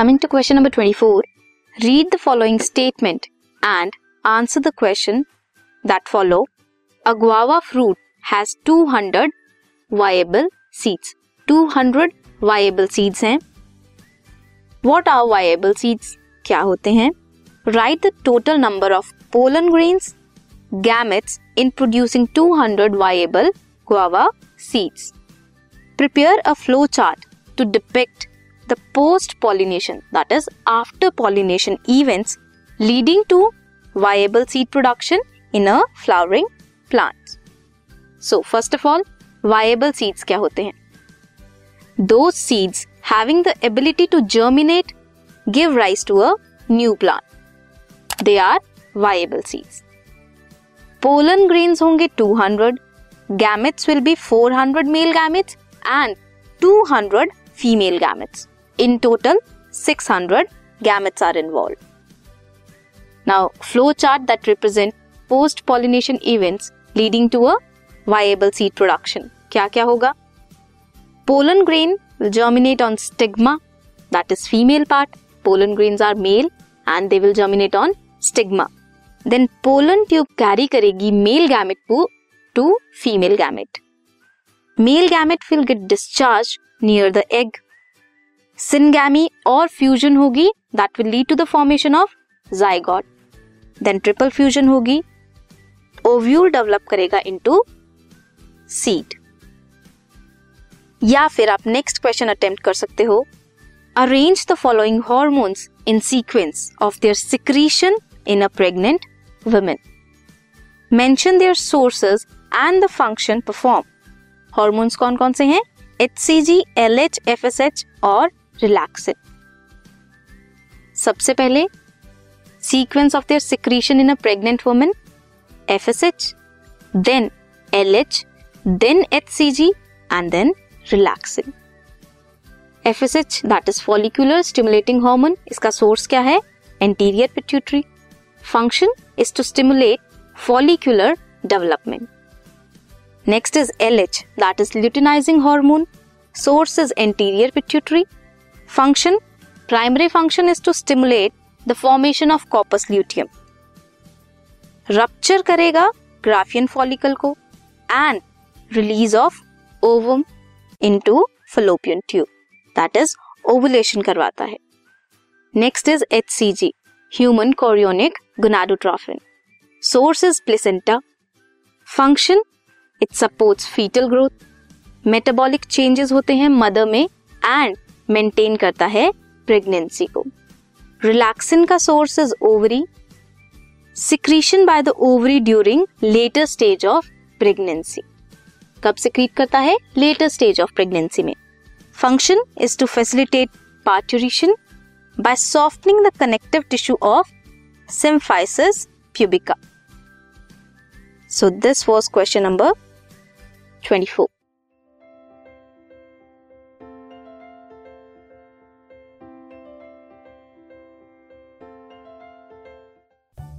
Coming to question number 24, read the following statement and answer the question that follow. A guava fruit has 200 viable seeds. 200 viable seeds हैं. What are viable seeds? क्या होते हैं? Write the total number of pollen grains, gametes in producing 200 viable guava seeds. Prepare a flow chart to depict the post pollination, that is, after pollination events leading to viable seed production in a flowering plant. So, first of all, viable seeds क्या होते हैं? Those seeds having the ability to germinate give rise to a new plant. They are viable seeds. Pollen grains होंगे 200, gametes will be 400 male gametes and 200 female gametes. In total, 600 gametes are involved. Now, flow chart that represent post pollination events leading to a viable seed production. क्या क्या होगा? Pollen grain will germinate on stigma, that is female part. Pollen grains are male and they will germinate on stigma. Then pollen tube carry करेगी male gamete to female gamete. Male gamete will get discharged near the egg. Syngamy और fusion होगी that will lead to the formation of zygote. Then triple fusion होगी. Ovule develop करेगा into seed. या फिर आप next question attempt कर सकते हो arrange the following hormones in sequence of their secretion in a pregnant women mention their sources and the function perform hormones कौन कौन से हैं H C G L H F S H और relaxin सबसे पहले sequence of their secretion in a pregnant women F S H then L H then H C G and then relaxin F S H that is follicular stimulating hormone इसका source क्या है anterior pituitary function is to stimulate follicular development next is L H that is luteinizing hormone source is anterior pituitary function primary function is to stimulate the formation of corpus luteum rupture करेगा Graafian follicle को and release of ovum into fallopian tube that is ovulation करवाता है. Next is H C G human chorionic gonadotrophin source is placenta function it supports foetal growth metabolic changes होते हैं mother में and maintain करता है pregnancy को। Relaxin का source is ovary secretion by the ovary during later stage of pregnancy कब secrete करता है? लेटर स्टेज ऑफ़ प्रेगनेंसी में। Function is to facilitate parturition by softening the connective tissue of symphysis pubica so this was question number 24